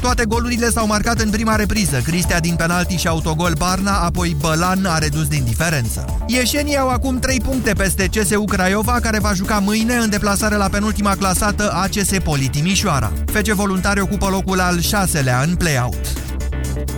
Toate golurile s-au marcat în prima repriză. Cristea din penalti și autogol Barna, apoi Bălan a redus din diferență. Ieșenii au acum 3 puncte peste CSU Craiova, care va juca mâine în deplasare la penultima clasată ACS Poli Timișoara. FC Voluntari ocupă locul al șaselea în play-out.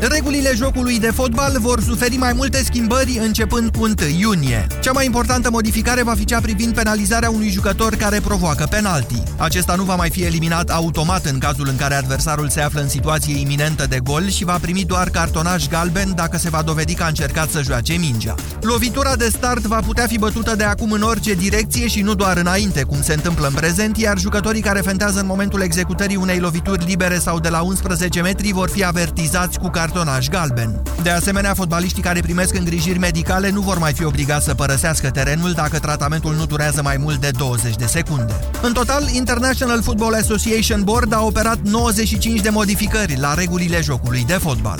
Regulile jocului de fotbal vor suferi mai multe schimbări începând cu 1 iunie. Cea mai importantă modificare va fi cea privind penalizarea unui jucător care provoacă penalti. Acesta nu va mai fi eliminat automat în cazul în care adversarul se află în situație iminentă de gol și va primi doar cartonaj galben dacă se va dovedi că a încercat să joace mingea. Lovitura de start va putea fi bătută de acum în orice direcție și nu doar înainte, cum se întâmplă în prezent, iar jucătorii care fentează în momentul executării unei lovituri libere sau de la 11 metri vor fi avertizați cu cartonaj galben. De asemenea, fotbaliștii care primesc îngrijiri medicale nu vor mai fi obligați să părăsească terenul dacă tratamentul nu durează mai mult de 20 de secunde. În total, International Football Association Board a operat 95 de modificări la regulile jocului de fotbal.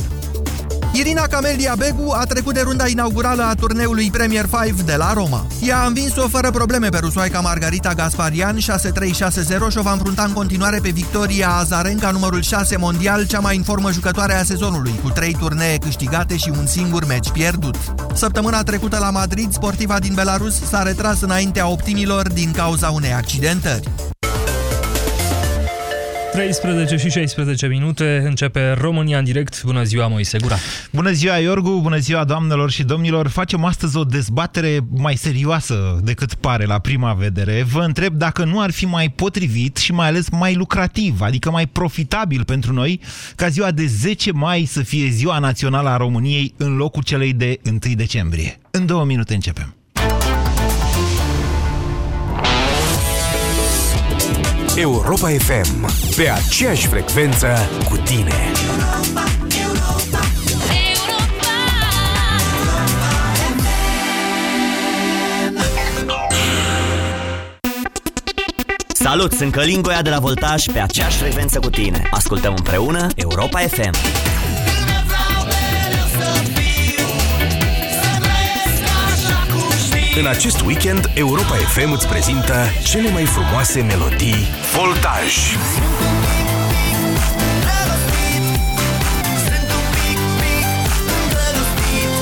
Irina Camelia Begu a trecut de runda inaugurală a turneului Premier 5 de la Roma. Ea a învins-o fără probleme pe rusoaica Margarita Gasparian 6-3-6-0 și o va înfrunta în continuare pe Victoria Azarenka, numărul 6 mondial, cea mai în formă jucătoare a sezonului, cu 3 turnee câștigate și un singur meci pierdut. Săptămâna trecută la Madrid, sportiva din Belarus s-a retras înaintea optimilor din cauza unei accidentări. 13 și 16 minute, începe România în direct. Bună ziua, Moise Gura. Bună ziua, Iorgu, bună ziua, doamnelor și domnilor. Facem astăzi o dezbatere mai serioasă decât pare la prima vedere. Vă întreb dacă nu ar fi mai potrivit și mai ales mai lucrativ, adică mai profitabil pentru noi, ca ziua de 10 mai să fie ziua națională a României în locul celei de 1 decembrie. În două minute începem. Europa FM. Pe aceeași frecvență cu tine. Salut, sunt Călin Goia de la Voltaj pe aceeași frecvență cu tine. Ascultăm împreună Europa FM. În acest weekend, Europa FM îți prezintă cele mai frumoase melodii Voltaj.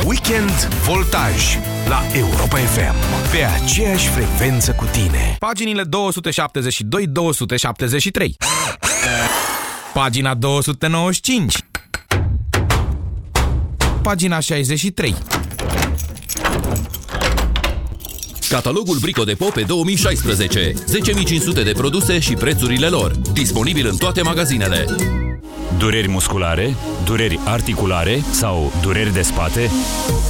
Weekend Voltaj la Europa FM. Pe aceeași frecvență cu tine. Paginile 272-273 Pagina 295 Pagina 63 Catalogul Brico de Pop pe 2016. 10.500 de produse și prețurile lor. Disponibil în toate magazinele. Dureri musculare, dureri articulare sau dureri de spate?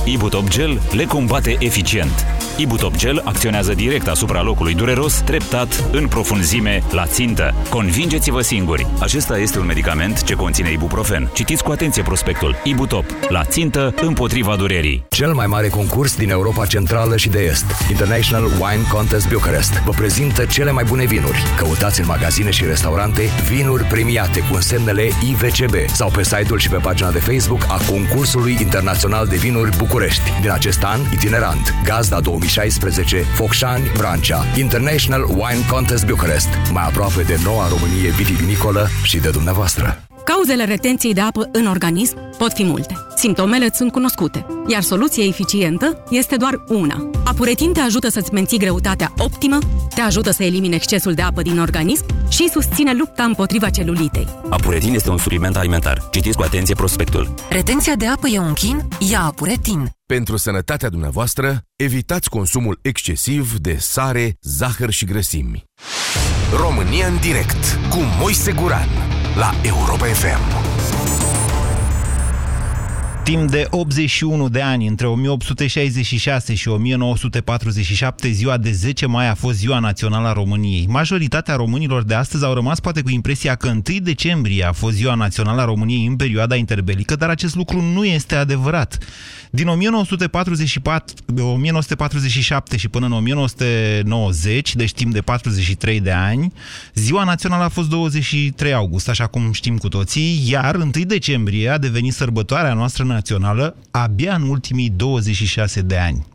Ibutop Gel le combate eficient. Ibutop Gel acționează direct asupra locului dureros, treptat, în profunzime, la țintă. Convingeți-vă singuri! Acesta este un medicament ce conține ibuprofen. Citiți cu atenție prospectul. Ibutop. La țintă, împotriva durerii. Cel mai mare concurs din Europa Centrală și de Est, International Wine Contest Bucharest, vă prezintă cele mai bune vinuri. Căutați în magazine și restaurante vinuri premiate cu semnele IVCB sau pe site-ul și pe pagina de Facebook a Concursului Internațional de Vinuri București. Din acest an, itinerant, gazda 2016, Focșani, Vrancea, International Wine Contest Bucharest, mai aproape de noua Românie vitivinicolă și de dumneavoastră. Cauzele retenției de apă în organism pot fi multe. Simptomele sunt cunoscute, iar soluția eficientă este doar una. Apuretin te ajută să-ți menții greutatea optimă, te ajută să elimine excesul de apă din organism și susține lupta împotriva celulitei. Apuretin este un supliment alimentar. Citiți cu atenție prospectul. Retenția de apă e un chin? Ia Apuretin! Pentru sănătatea dumneavoastră, evitați consumul excesiv de sare, zahăr și grăsimi. România în direct cu Moise Guran la Europa FM. Timp de 81 de ani, între 1866 și 1947, ziua de 10 mai a fost ziua națională a României. Majoritatea românilor de astăzi au rămas poate cu impresia că 1 decembrie a fost ziua națională a României în perioada interbelică, dar acest lucru nu este adevărat. Din 1944, 1947 și până în 1990, deci timp de 43 de ani, ziua națională a fost 23 august, așa cum știm cu toții, iar 1 decembrie a devenit sărbătoarea noastră națională abia în ultimii 26 de ani.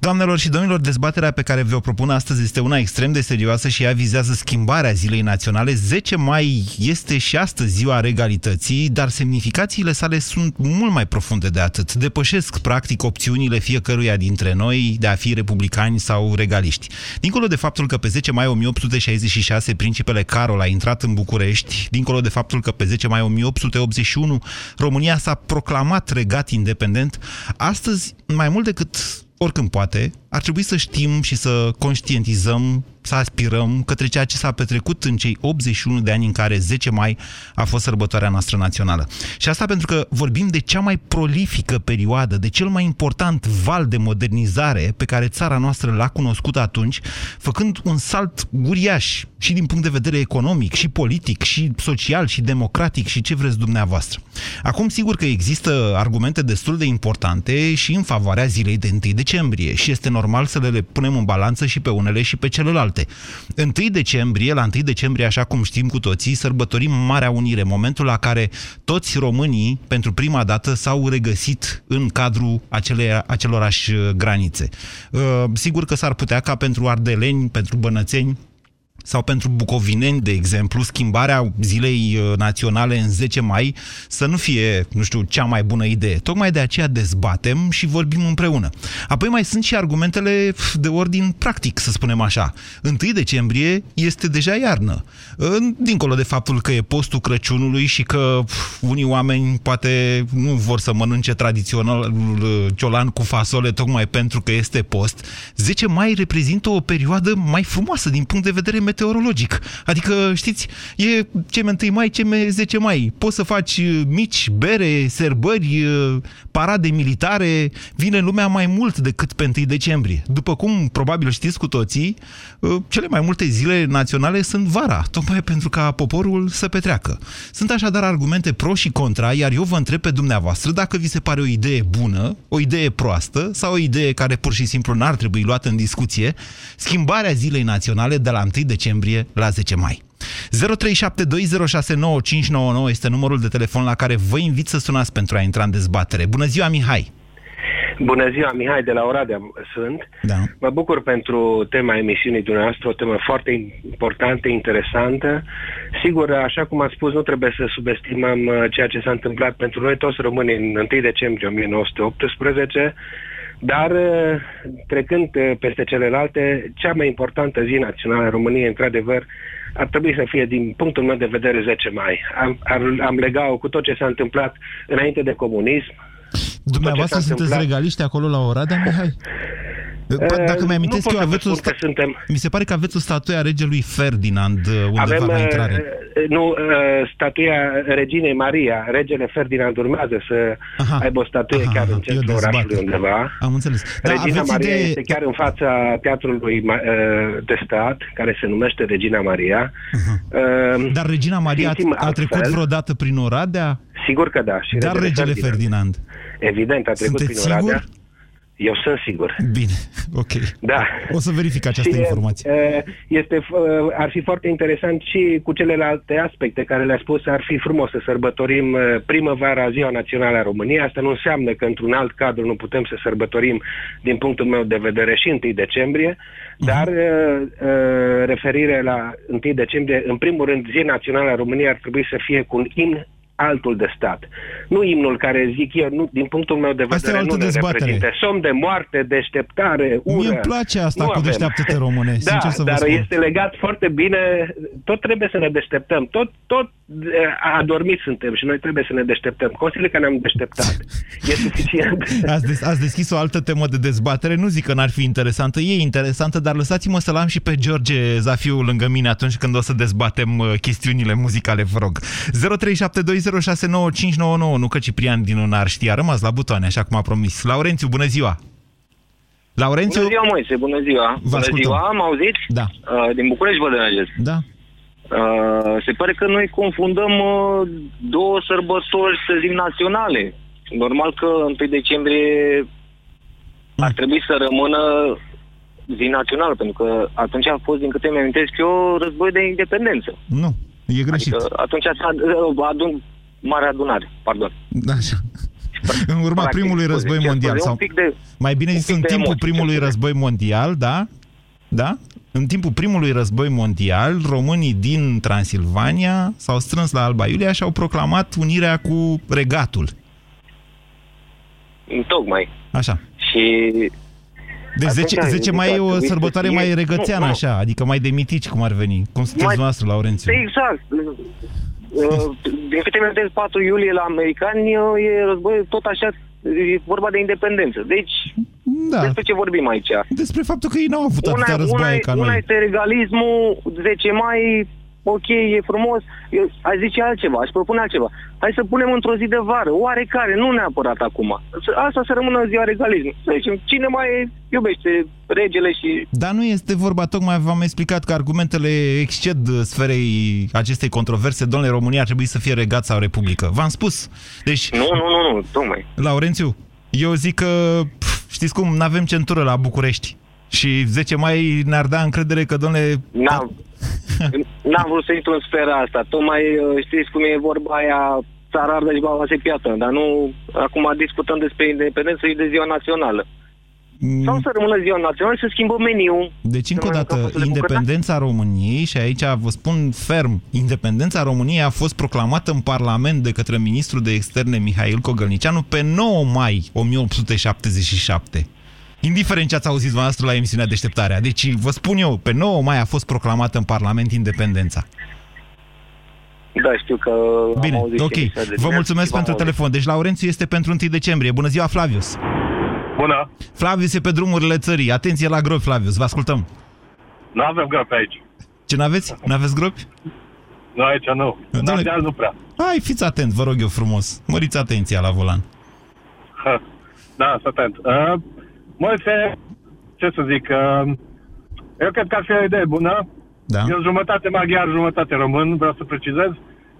Doamnelor și domnilor, dezbaterea pe care vi-o propun astăzi este una extrem de serioasă și ea vizează schimbarea zilei naționale. 10 mai este și astăzi ziua regalității, dar semnificațiile sale sunt mult mai profunde de atât. Depășesc, practic, opțiunile fiecăruia dintre noi de a fi republicani sau regaliști. Dincolo de faptul că pe 10 mai 1866 principele Carol a intrat în București, dincolo de faptul că pe 10 mai 1881 România s-a proclamat regat independent, astăzi, mai mult decât oricând poate, ar trebui să știm și să conștientizăm, să aspirăm către ceea ce s-a petrecut în cei 81 de ani în care 10 mai a fost sărbătoarea noastră națională. Și asta pentru că vorbim de cea mai prolifică perioadă, de cel mai important val de modernizare pe care țara noastră l-a cunoscut atunci, făcând un salt uriaș și din punct de vedere economic, și politic, și social, și democratic, și ce vreți dumneavoastră. Acum, sigur că există argumente destul de importante și în favoarea zilei de 1 decembrie și este normal să le punem în balanță și pe unele și pe celelalte. 1 decembrie, la 1 decembrie, așa cum știm cu toții, sărbătorim Marea Unire, momentul la care toți românii, pentru prima dată, s-au regăsit în cadrul acele, acelorași granițe. Uh, sigur că s-ar putea ca pentru ardeleni, pentru bănățeni, sau pentru bucovineni, de exemplu, schimbarea zilei uh, naționale în 10 mai să nu fie, nu știu, cea mai bună idee. Tocmai de aceea dezbatem și vorbim împreună. Apoi mai sunt și argumentele de ordin practic, să spunem așa. 1 decembrie este deja iarnă. Dincolo de faptul că e postul Crăciunului și că unii oameni poate nu vor să mănânce tradițional uh, ciolan cu fasole tocmai pentru că este post, 10 mai reprezintă o perioadă mai frumoasă din punct de vedere meteorologic meteorologic. Adică, știți, e CM1 mai, CM10 mai. Poți să faci uh, mici bere, serbări, uh, parade militare, vine lumea mai mult decât pe 1 decembrie. După cum probabil știți cu toții, uh, cele mai multe zile naționale sunt vara, tocmai pentru ca poporul să petreacă. Sunt așadar argumente pro și contra, iar eu vă întreb pe dumneavoastră dacă vi se pare o idee bună, o idee proastă sau o idee care pur și simplu n-ar trebui luată în discuție, schimbarea zilei naționale de la 1 decembrie decembrie la 10 mai. 0372069599 este numărul de telefon la care vă invit să sunați pentru a intra în dezbatere. Bună ziua, Mihai! Bună ziua, Mihai de la Oradea sunt. Da. Mă bucur pentru tema emisiunii dumneavoastră, o temă foarte importantă, interesantă. Sigur, așa cum ați spus, nu trebuie să subestimăm uh, ceea ce s-a întâmplat pentru noi toți românii în 1 decembrie 1918, dar, uh, trecând uh, peste celelalte, cea mai importantă zi națională a României, într-adevăr, ar trebui să fie, din punctul meu de vedere, 10 mai. Am, am legat-o cu tot ce s-a întâmplat înainte de comunism. Dumneavoastră sunteți întâmplat... regaliști acolo la Oradea, Mihai? Dacă mi amintesc eu, aveți o sta... suntem... mi se pare că aveți o statuie a regelui Ferdinand uh, undeva Avem, la intrare. Uh, nu, uh, statuia reginei Maria. Regele Ferdinand urmează să aha, aibă o statuie aha, chiar în centrul orașului undeva. Am înțeles. Da, Regina Maria idee... este chiar în fața teatrului de stat, care se numește Regina Maria. Uh-huh. Dar Regina Maria a, a trecut altfel. vreodată prin Oradea? Sigur că da. Și Dar regele, regele Ferdinand. Ferdinand. Evident, a trecut Sunteți prin Oradea. Sigur? Eu sunt sigur. Bine, ok. Da. O să verific această și, informație. Este, ar fi foarte interesant și cu celelalte aspecte care le-a spus, ar fi frumos să sărbătorim primăvara, Ziua Națională a României. Asta nu înseamnă că într-un alt cadru nu putem să sărbătorim, din punctul meu de vedere, și 1 decembrie, uh-huh. dar referire la 1 decembrie, în primul rând, Ziua Națională a României ar trebui să fie cu un in altul de stat. Nu imnul care zic eu, nu, din punctul meu de vedere, nu ne dezbatere. reprezintă. Somn de moarte, deșteptare, ură. Mie îmi place asta nu cu deșteaptă-te române, da, sincer să dar vă spun. este legat foarte bine, tot trebuie să ne deșteptăm, tot, tot adormit suntem și noi trebuie să ne deșteptăm. Consider că ne-am deșteptat. E suficient. Ați, des, ați deschis o altă temă de dezbatere, nu zic că n-ar fi interesantă, e interesantă, dar lăsați-mă să-l am și pe George Zafiu lângă mine atunci când o să dezbatem uh, chestiunile muzicale, vă rog. 0372069599, nu că Ciprian din Unar știa, a rămas la butoane, așa cum a promis. Laurențiu, bună ziua! Laurențiu... Bună ziua, Moise, bună ziua! Vă bună ascultăm. ziua, am auzit? Da. Uh, din București vă deranjez. Da. Uh, se pare că noi confundăm uh, două sărbători, să zic, naționale. Normal că 1 decembrie ar trebui să rămână zi națională, pentru că atunci a fost, din câte mi-amintesc eu, război de independență. Nu, e greșit. Adică atunci s-a uh, adun, mare adunare, pardon. Da, așa. În urma Practic, primului scuze, război cer mondial. scuze, Sau, un pic de, mai bine un zis, pic în de timpul emoții, primului cer scuze. război mondial, da? Da? În timpul primului război mondial, românii din Transilvania s-au strâns la Alba Iulia și au proclamat unirea cu regatul. Tocmai. Așa. Și Deci 10, Atunci, 10 mai e adică ar o trebui să sărbătoare fie- mai regățeană, Nu, nu. așa, adică mai de mitici, cum ar veni. Cum sunteți Mai- noastră, Laurențiu? Exact. Uh, Din câte mi 4 iulie la americani uh, e război tot așa, e vorba de independență. Deci, da. despre ce vorbim aici? Despre faptul că ei n-au avut Una, atâtea una, războaie e- ca una noi. este regalismul, 10 mai, ok, e frumos. Eu aș zice altceva, aș propune altceva. Hai să punem într-o zi de vară, oarecare, nu neapărat acum. Să- Asta să rămână ziua regalism. Să zicem, cine mai iubește regele și Dar nu este vorba, tocmai v-am explicat că argumentele exced sferei acestei controverse. Domnule, România ar trebui să fie regat sau republică. V-am spus. Deci, Nu, nu, nu, nu, tocmai. Laurențiu, eu zic că, pf, știți cum, nu avem centură la București. Și 10 mai ne-ar da încredere că, domnule... N-am, n-am vrut să intru în sfera asta. Tocmai uh, știți cum e vorba aia, țara ardă și baba se piată. Dar nu, acum discutăm despre independență și de ziua națională. Sau să rămână ziua națională și să schimbăm meniul. Deci, încă o Să dată, mâncăm fostul de independența României, și aici vă spun ferm, independența României a fost proclamată în Parlament de către ministrul de externe Mihail Cogălnicianu pe 9 mai 1877. Indiferent ce ați auzit dumneavoastră la emisiunea Deșteptarea. Deci, vă spun eu, pe 9 mai a fost proclamată în Parlament independența. Da, știu că Bine, am auzit ok. și emisiunea de Vă dimineață mulțumesc și v-am pentru auzit. telefon. Deci, Laurențiu este pentru 1 decembrie. Bună ziua, Flavius! Bună! Flavius e pe drumurile țării. Atenție la gropi, Flavius. Vă ascultăm. Nu avem gropi aici. Ce n-aveți? N-aveți gropi? Nu, aici nu. În Doamne- Ardeal nu prea. Hai, fiți atent, vă rog eu frumos. Măriți atenția la volan. Ha. Da, sunt atent. Uh, Moise, ce să zic, uh, eu cred că ar fi o idee bună. Da. Eu jumătate maghiar, jumătate român, vreau să precizez.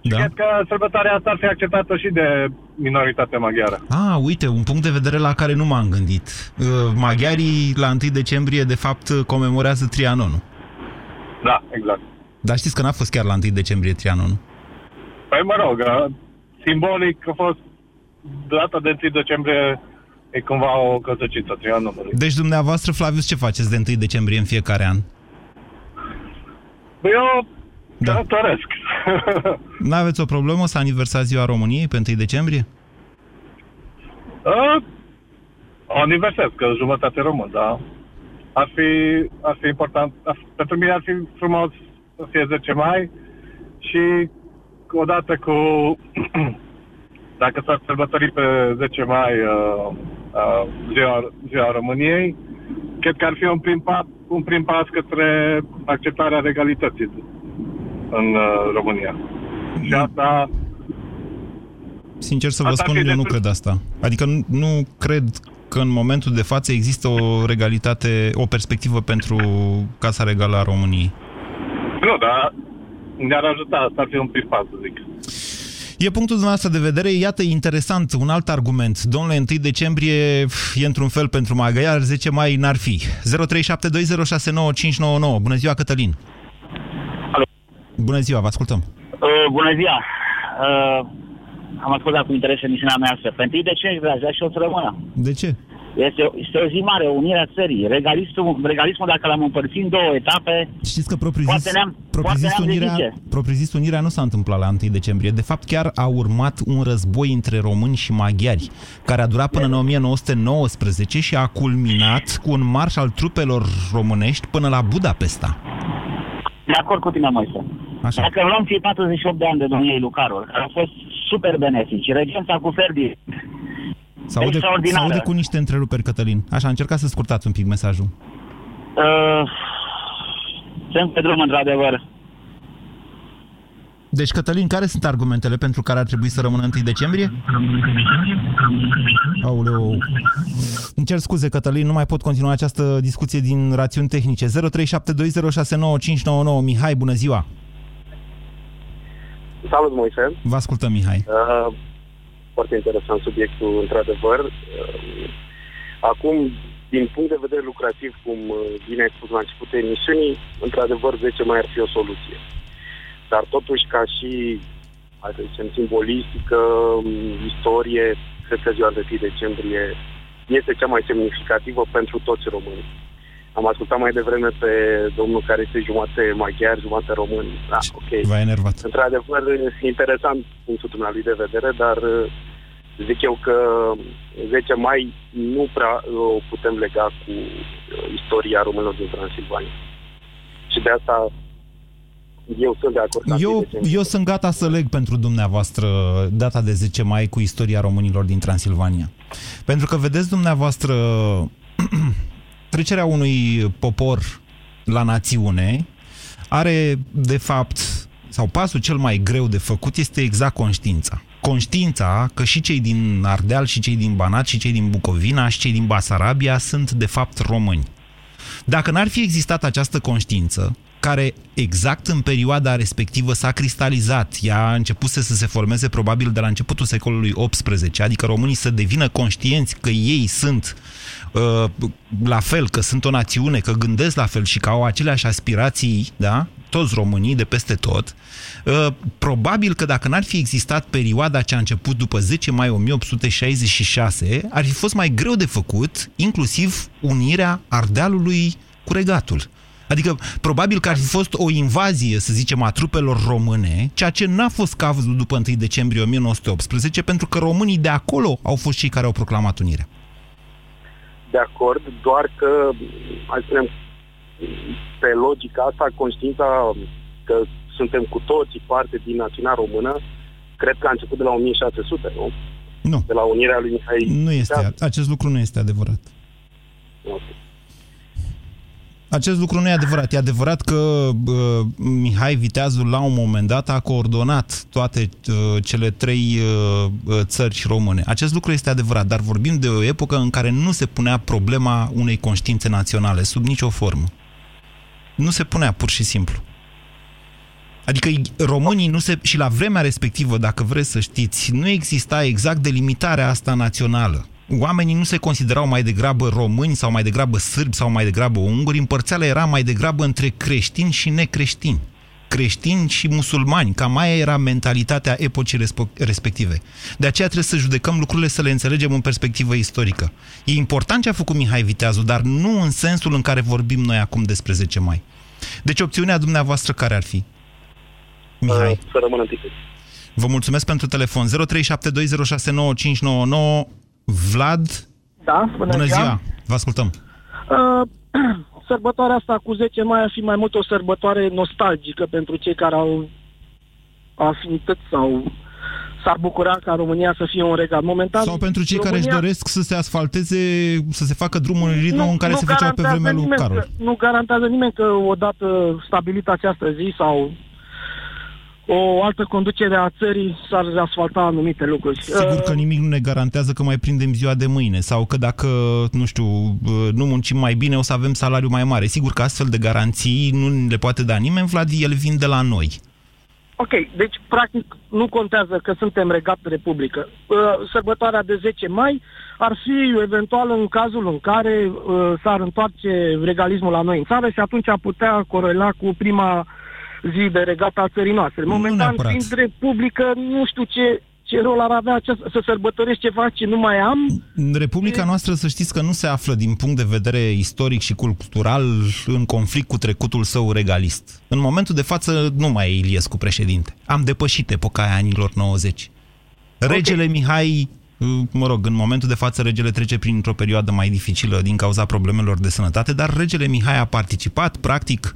Și Da. cred că sărbătoarea asta ar fi acceptată și de minoritatea maghiară. Ah, uite, un punct de vedere la care nu m-am gândit. Uh, Maghiarii la 1 decembrie, de fapt, comemorează Trianonul. Da, exact. Dar știți că n-a fost chiar la 1 decembrie Trianonul. Păi mă rog, uh, simbolic a fost data de 1 decembrie e cumva o căsăcită trianonului. Deci dumneavoastră, Flavius, ce faceți de 1 decembrie în fiecare an? Păi eu Da. călătoresc. N-aveți o problemă să aniversați ziua României pe 1 decembrie? Uh, aniversez, că jumătate român, da. Ar fi, ar fi important, ar, pentru mine ar fi frumos să fie 10 mai și odată cu, dacă s-ar sărbători pe 10 mai uh, uh, ziua, ziua României, cred că ar fi un prim, pas, un prim pas către acceptarea legalității în uh, România. Și asta Sincer să vă Asta ar spun, fi eu nu de- cred asta. Adică nu, nu cred că în momentul de față există o regalitate, o perspectivă pentru Casa Regală a României. Nu, dar ne-ar ajuta, asta ar fi un prim pas, să zic. E punctul dumneavoastră de vedere, iată, interesant, un alt argument. Domnule, 1 decembrie pf, e într-un fel pentru maghiar, 10 mai n-ar fi. 0372069599. Bună ziua, Cătălin. Alo. Bună ziua, vă ascultăm. Uh, bună ziua! Uh, am ascultat cu interes emisiunea mea asta. Pe 1 decembrie aș vrea și eu să rămână. De ce? Este, este o zi mare, unirea țării. Regalismul, regalismul dacă l-am împărțit în două etape, Știți că propriu-zis, poate ne-am, poate propriu-zis, ne-am unirea, dezice. propriu-zis unirea nu s-a întâmplat la 1 decembrie. De fapt, chiar a urmat un război între români și maghiari, care a durat până în 1919 și a culminat cu un marș al trupelor românești până la Budapesta. De acord cu tine, Moise. Așa. Dacă luăm cei 48 de ani de domniei Lucarul, care au fost super benefici, regența cu Ferdi, Se aude, se Extraordinară. aude cu niște întreruperi, Cătălin. Așa, încercați să scurtați un pic mesajul. uh, sunt pe drum, într-adevăr. Deci, Cătălin, care sunt argumentele pentru care ar trebui să rămână 1 decembrie? Aoleu. Îmi cer scuze, Cătălin, nu mai pot continua această discuție din rațiuni tehnice. 0372069599. Mihai, bună ziua! Salut, Moise. Vă ascultăm, Mihai. Uh, foarte interesant subiectul, într-adevăr. Uh, acum, din punct de vedere lucrativ, cum uh, bine ai spus la începutul emisiunii, într-adevăr, 10 mai ar fi o soluție. Dar totuși, ca și, hai să zicem, simbolistică, um, istorie, cred că ziua de 1 decembrie este cea mai semnificativă pentru toți românii. Am ascultat mai devreme pe domnul care este jumate maghiar, jumate român. Da, ok. V-a enervat. Într-adevăr, interesant punctul dumneavoastră de vedere, dar uh, zic eu că 10 mai nu prea uh, o putem lega cu uh, istoria românilor din Transilvania. Și de asta eu sunt de acord. Eu, eu sunt gata să leg pentru dumneavoastră data de 10 mai cu istoria românilor din Transilvania. Pentru că vedeți dumneavoastră trecerea unui popor la națiune are, de fapt, sau pasul cel mai greu de făcut este exact conștiința. Conștiința că și cei din Ardeal, și cei din Banat, și cei din Bucovina, și cei din Basarabia sunt, de fapt, români. Dacă n-ar fi existat această conștiință, care exact în perioada respectivă s-a cristalizat. Ea a început să se formeze probabil de la începutul secolului XVIII, adică românii să devină conștienți că ei sunt uh, la fel, că sunt o națiune, că gândesc la fel și că au aceleași aspirații, da? Toți românii de peste tot, uh, probabil că dacă n-ar fi existat perioada ce a început după 10 mai 1866, ar fi fost mai greu de făcut, inclusiv unirea Ardealului cu regatul. Adică, probabil că ar fi fost o invazie, să zicem, a trupelor române, ceea ce n-a fost cazul după 1 decembrie 1918, pentru că românii de acolo au fost cei care au proclamat unirea. De acord, doar că, hai să spunem, pe logica asta, conștiința că suntem cu toții parte din națiunea română, cred că a început de la 1600, nu? Nu. De la unirea lui Mihai. Nu este, acest lucru nu este adevărat. Okay. Acest lucru nu e adevărat. E adevărat că uh, Mihai Viteazul la un moment dat a coordonat toate uh, cele trei uh, țări române. Acest lucru este adevărat, dar vorbim de o epocă în care nu se punea problema unei conștiințe naționale, sub nicio formă. Nu se punea, pur și simplu. Adică românii nu se... Și la vremea respectivă, dacă vreți să știți, nu exista exact delimitarea asta națională oamenii nu se considerau mai degrabă români sau mai degrabă sârbi sau mai degrabă unguri, împărțeala era mai degrabă între creștini și necreștini creștini și musulmani. Cam aia era mentalitatea epocii respective. De aceea trebuie să judecăm lucrurile, să le înțelegem în perspectivă istorică. E important ce a făcut Mihai Viteazu, dar nu în sensul în care vorbim noi acum despre 10 mai. Deci opțiunea dumneavoastră care ar fi? Mihai. Uh, să rămână Vă mulțumesc pentru telefon. 0372069599 Vlad? Da, bună, bună ziua. ziua. Vă ascultăm. Uh, sărbătoarea asta cu 10 mai ar fi mai mult o sărbătoare nostalgică pentru cei care au afinități sau s-ar bucura ca România să fie un regat. Momentan, Sau pentru cei România... care își doresc să se asfalteze, să se facă drumul în ritmul în care se făceau pe vremea lui Carol. Că, nu garantează nimeni că odată stabilită această zi sau o altă conducere a țării s-ar asfalta anumite lucruri. Sigur că uh, nimic nu ne garantează că mai prindem ziua de mâine sau că dacă, nu știu, uh, nu muncim mai bine o să avem salariu mai mare. Sigur că astfel de garanții nu le poate da nimeni, Vlad, el vin de la noi. Ok, deci practic nu contează că suntem regat republică. Uh, sărbătoarea de 10 mai ar fi eventual în cazul în care s-ar întoarce regalismul la noi în țară și atunci ar putea corela cu prima zi de regata a țării noastre. Momentan, fiind republică, nu știu ce, ce rol ar avea acest, să sărbătoresc ceva ce nu mai am. Republica noastră, să știți că nu se află din punct de vedere istoric și cultural în conflict cu trecutul său regalist. În momentul de față nu mai e Iliescu președinte. Am depășit epoca aia anilor 90. Regele okay. Mihai mă rog, în momentul de față regele trece printr-o perioadă mai dificilă din cauza problemelor de sănătate, dar regele Mihai a participat, practic,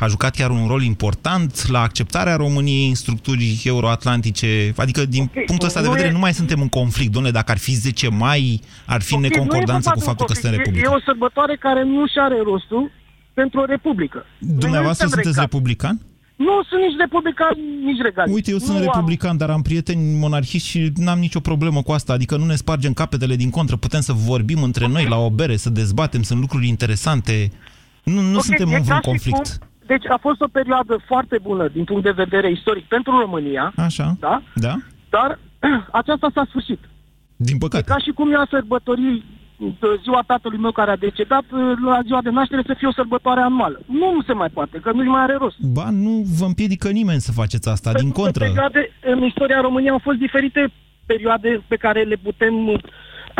a jucat chiar un rol important la acceptarea României în structuri euroatlantice. Adică, din okay, punctul ăsta de vedere, e... nu mai suntem în conflict. Domnule, dacă ar fi 10 mai, ar fi okay, neconcordanță cu faptul că suntem republică. E o sărbătoare care nu și are rostul pentru o republică. Dumneavoastră sunteți regat. republican? Nu sunt nici republican, nici regal. Uite, eu nu sunt republican, am... dar am prieteni monarhiști și n-am nicio problemă cu asta. Adică nu ne spargem capetele din contră. Putem să vorbim între noi la o bere, să dezbatem, sunt lucruri interesante. Nu, nu okay, suntem în vreun conflict. Cum, deci a fost o perioadă foarte bună din punct de vedere istoric pentru România. Așa, da? da. Dar aceasta s-a sfârșit. Din păcate. E ca și cum eu a sărbători uh, ziua tatălui meu care a decedat uh, la ziua de naștere să fie o sărbătoare anuală. Nu, nu se mai poate, că nu-i mai are rost. Ba, nu vă împiedică nimeni să faceți asta, din contră. Perioade în istoria României au fost diferite perioade pe care le putem uh,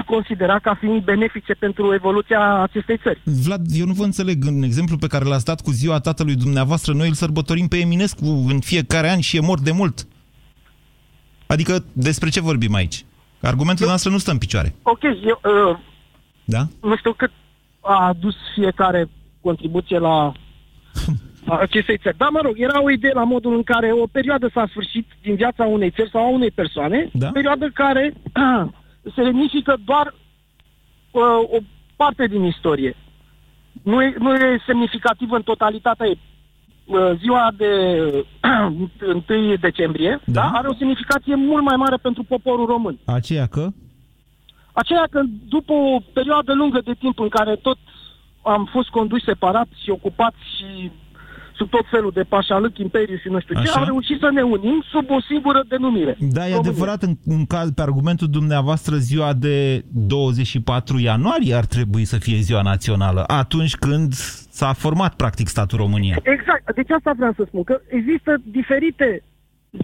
considera ca fiind benefice pentru evoluția acestei țări. Vlad, eu nu vă înțeleg. În exemplu pe care l-ați dat cu ziua tatălui dumneavoastră, noi îl sărbătorim pe Eminescu în fiecare an și e mort de mult. Adică despre ce vorbim aici? Argumentul noastră nu stă în picioare. Ok, eu uh, Da? nu știu cât a adus fiecare contribuție la a acestei țări. Dar, mă rog, era o idee la modul în care o perioadă s-a sfârșit din viața unei țări sau a unei persoane, Da. perioadă care se semnifică doar uh, o parte din istorie. Nu e, nu e semnificativ în totalitatea ei. Uh, Ziua de 1 decembrie da. Da, are o semnificație mult mai mare pentru poporul român. Aceea că? Aceea că după o perioadă lungă de timp în care tot am fost conduși separat și ocupați și sub tot felul de pașalâc, imperiu și nu știu ce, Așa. am reușit să ne unim sub o singură denumire. Da, e România. adevărat, în, în caz, pe argumentul dumneavoastră, ziua de 24 ianuarie ar trebui să fie ziua națională, atunci când s-a format, practic, statul România. Exact, deci asta vreau să spun, că există diferite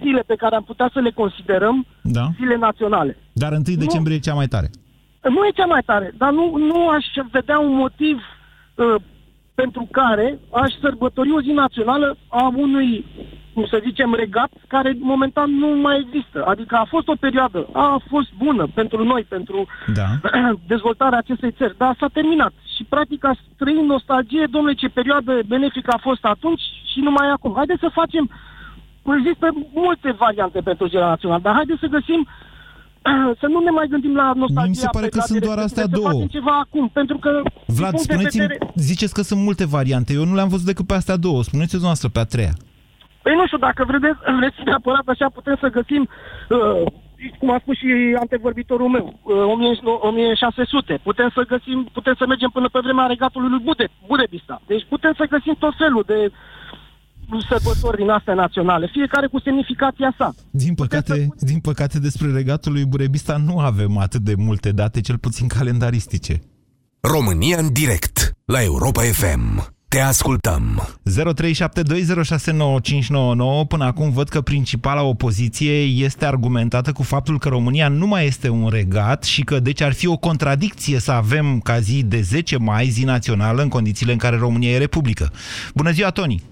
zile pe care am putea să le considerăm Da? zile naționale. Dar 1 decembrie e cea mai tare. Nu e cea mai tare, dar nu, nu aș vedea un motiv uh, pentru care aș sărbători o zi națională a unui, cum să zicem, regat care momentan nu mai există. Adică a fost o perioadă, a fost bună pentru noi, pentru Da. dezvoltarea acestei țări, dar s-a terminat. Și practic a trăit nostalgie, domnule, ce perioadă benefică a fost atunci și nu mai e acum. Haideți să facem, există multe variante pentru ziua națională, dar haideți să găsim să nu ne mai gândim la nostalgia. Mi se pare că sunt doar respective, astea să două. facem ceva acum, pentru că din Vlad, punct de spuneți vedere... ziceți că sunt multe variante. Eu nu le-am văzut decât pe astea două. Spuneți-o noastră pe a treia. Păi nu știu, dacă vreți, vreți neapărat așa, putem să găsim, uh, cum a spus și antevorbitorul meu, uh, 1600. Putem să găsim, putem să mergem până pe vremea regatului lui Bude, Budebista. Deci putem să găsim tot felul de sărbători din astea naționale, fiecare cu semnificația sa. Din păcate, din păcate despre regatul lui Burebista nu avem atât de multe date, cel puțin calendaristice. România în direct la Europa FM. Te ascultăm. 0372069599 Până acum văd că principala opoziție este argumentată cu faptul că România nu mai este un regat și că deci ar fi o contradicție să avem ca zi de 10 mai zi națională în condițiile în care România e republică. Bună ziua, Toni!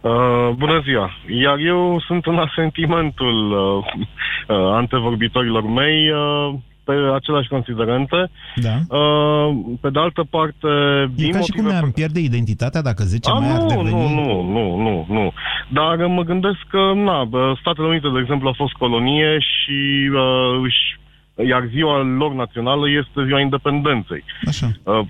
Uh, bună ziua! Iar eu sunt în asentimentul uh, uh, antevorbitorilor mei uh, pe aceleași considerente. Da. Uh, pe de altă parte, E din ca și cum ne-am pierde identitatea dacă 10 A, mai ar nu, deveni... nu, nu, nu, nu, nu. Dar mă gândesc că, na, bă, Statele Unite, de exemplu, a fost colonie și uh, își iar ziua lor națională este ziua independenței. Așa. Uh,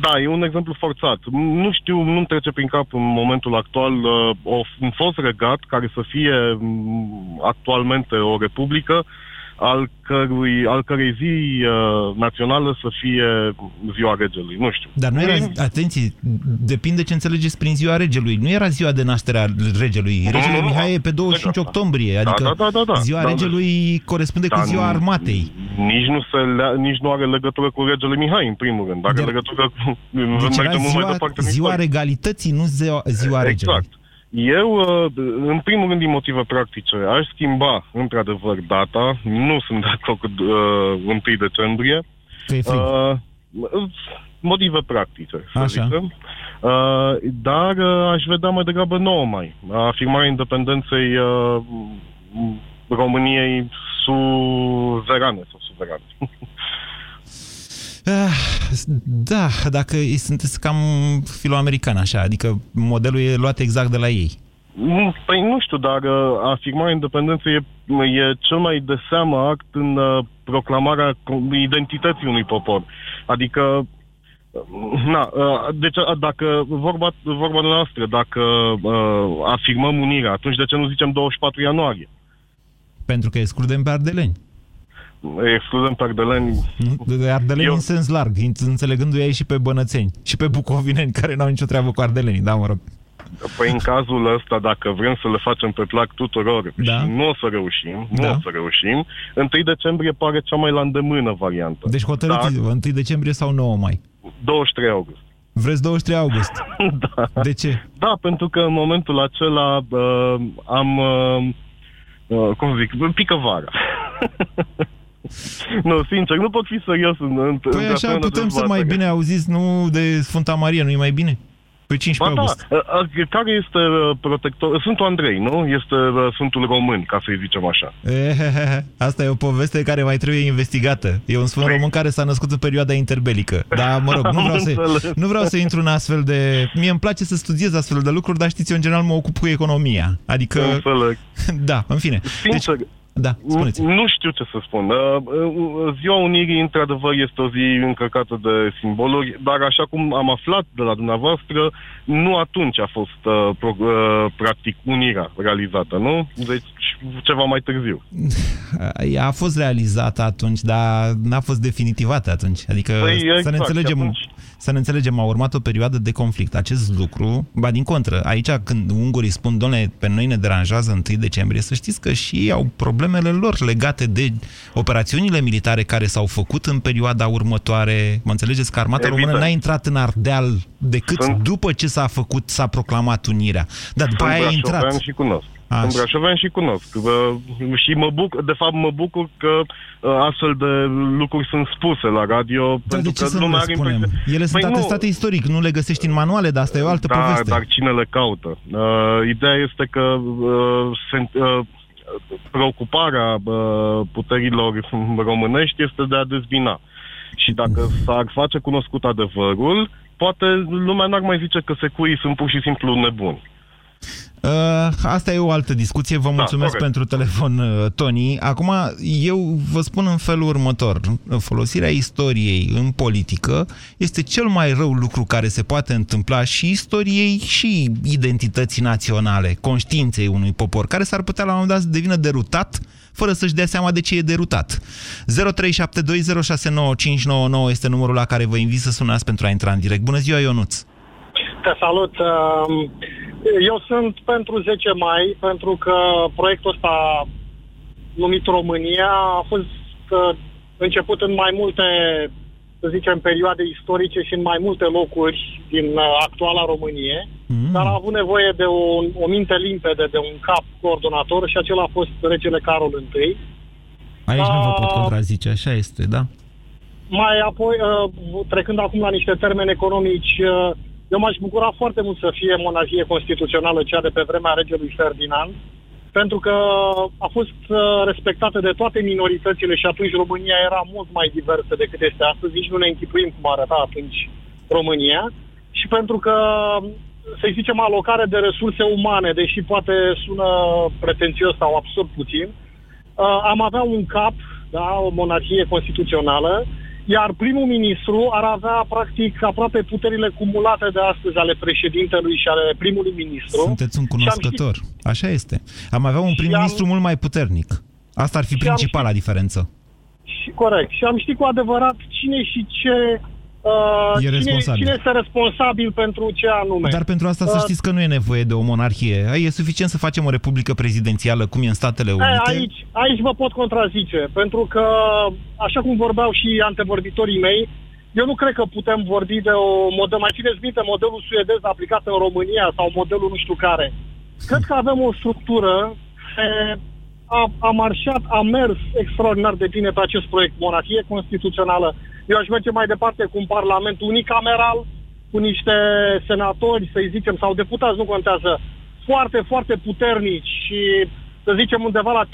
da, e un exemplu forțat. Nu știu, nu-mi trece prin cap în momentul actual uh, o, un fost regat care să fie m, actualmente o republică, al, cărui, al cărei zi uh, națională să fie ziua regelui. Nu știu. Dar nu era, atenție, depinde ce înțelegeți prin ziua regelui. Nu era ziua de naștere a regelui. Nu, Regele nu, nu. Mihai e pe 25 Da, da. octombrie, Da, adică da, da, da, da. ziua Da, da. regelui corespunde cu Dar ziua nu- armatei. Nici nu, se lea, nici nu are legătură cu regele Mihai, în primul rând. Are legătură cu... Deci mergem era mult mai ziua, departe în ziua istorie. regalității, nu ziua, ziua regelui. Exact. Eu, uh, în primul rând, din motive practice, aș schimba, într-adevăr, data. Nu sunt de acord cu uh, 1 decembrie. Că e frig. Uh, motive practice, să Așa. zicem. Uh, dar uh, aș vedea mai degrabă 9 mai. Afirmarea independenței uh, m- României suverane sau suverane. Ah, Da, dacă e- sunteți cam filoamerican așa, adică modelul e luat exact de la ei. Nu, Păi nu știu, dar uh, afirmarea independenței e, e cel mai de seamă act în uh, proclamarea co- identității unui popor. Adică, uh, na, uh, deci uh, dacă vorba, vorba noastră, dacă uh, afirmăm unirea, atunci de ce nu zicem 24 ianuarie? Pentru că excludem pe ardeleni. Excludem pe ardeleni. Nu? De ardeleni Eu- în sens larg, înțelegându-i aici și pe bănățeni. Și pe bucovineni care n-au nicio treabă cu ardelenii, da, mă rog. Păi în cazul ăsta, dacă vrem să le facem pe plac tuturor Da. și nu o să reușim, nu Da. o să reușim, 1 decembrie pare cea mai la îndemână variantă. Deci hotărâți-vă, 1 decembrie sau 9 mai. 23 august. Vreți 23 august? da. De ce? Da, pentru că în momentul acela uh, am, uh, uh, cum zic, pică vara. nu, sincer, nu pot fi serios în, în Păi în așa asemenea putem să mai dezbatere. bine auziți, nu de Sfânta Maria, nu-i mai bine? Pe 15 Ba august. da, a- a- care este uh, protector? Sfântul Andrei, nu? Este uh, Sfântul Român, ca să-i zicem așa. Ehehehe, Asta e o poveste care mai trebuie investigată. E un sfânt român care s-a născut în perioada interbelică. Dar, mă rog, nu Am vreau, să, înțeles. nu vreau să intru în astfel de... Mie îmi place să studiez astfel de lucruri, dar știți, eu în general mă ocup cu economia. Adică... Înțeleg. Da, în fine. Sincer, da, spuneți. Nu știu ce să spun. Uh, uh, Ziua Unirii, într-adevăr, este o zi încărcată de simboluri, dar așa cum am aflat de la dumneavoastră, nu atunci a fost uh, pro, uh, practic unirea realizată, nu? Deci ceva mai târziu. Ea a fost realizată atunci, dar n-a fost definitivată atunci. Adică Păi, să, ne exact, înțelegem, și atunci- să ne înțelegem, a urmat o perioadă de conflict. Acest lucru, ba din contră, aici când ungurii spun, doamne, pe noi ne deranjează 1 decembrie, să știți că și ei au problemele lor legate de operațiunile militare care s-au făcut în perioada următoare. Mă înțelegeți că armata Evident. română n-a intrat în Ardeal decât Sunt- după ce s-a făcut, s-a proclamat unirea. Dar după Sunt aia a brașovean intrat. și cunosc. Așa. Sunt brașovean și cunosc. Uh, și mă bucur, de fapt mă bucur că uh, astfel de lucruri sunt spuse la radio. Dar de pentru ce că să nu le lumea are spunem? impresia- Ele sunt Păi nu, atestate istoric, nu le găsești în manuale, dar asta e o altă da, poveste. dar cine le caută? Uh, ideea este că uh, se, uh, preocuparea uh, puterilor românești este de a dezbina. Și dacă s-ar face cunoscut adevărul, poate lumea n-ar mai zice că securii sunt pur și simplu nebuni. Uh, asta e o altă discuție. Vă mulțumesc corect. pentru telefon, uh, Tony. Acum, eu vă spun în felul următor. Folosirea istoriei în politică este cel mai rău lucru care se poate întâmpla și istoriei și identității naționale, conștiinței unui popor, care s-ar putea la un moment dat să devină derutat fără să-și dea seama de ce e derutat. 0372069599 este numărul la care vă invit să sunați pentru a intra în direct. Bună ziua, Ionuț! Te salut. um, Eu sunt pentru 10 mai, pentru că proiectul ăsta numit România a fost uh, început în mai multe, să zicem, perioade istorice și în mai multe locuri din uh, actuala Românie, mm. dar a avut nevoie de o, o minte limpede, de un cap coordonator și acela a fost regele Carol I. Aici nu vă pot Ah. contrazice, așa este, da? Mai apoi, uh, trecând acum la niște termeni economici, uh, eu m-aș bucura foarte mult să fie monarhie constituțională cea de pe vremea regelui Ferdinand, pentru că a fost uh, respectată de toate minoritățile și atunci România era mult mai diversă decât este astăzi, nici nu ne închipuim cum arăta atunci România. Și pentru că, să zicem, alocare de resurse umane, deși poate sună pretențios sau absurd puțin, uh, am avea un cap, da, o monarhie constituțională, iar primul ministru ar avea, practic, aproape puterile cumulate de astăzi ale președintelui și ale primului ministru. Sunteți un Și am cunoscător. Așa este. Am avea un prim-ministru mult mai puternic. Asta ar fi Și am principala diferență. Și, corect. Și am ști cu adevărat cine și ce... Uh, E cine, responsabil. cine este responsabil pentru ce anume. Dar pentru asta să Uh, știți că nu e nevoie de o monarhie. E suficient să facem o republică prezidențială, cum e în Statele E, Unite. aici, aici vă pot contrazice, pentru că, așa cum vorbeau și antevorbitorii mei, eu nu cred că putem vorbi de o model, mai țineți minte, modelul suedez aplicat în România sau modelul nu știu care. Cred că avem o structură care a, a marșat, a mers extraordinar de bine pe acest proiect, monarhie constituțională. Eu aș merge mai departe cu un parlament unicameral, cu niște senatori, să-i zicem, sau deputați, nu contează, foarte, foarte puternici și să zicem undeva la 300-400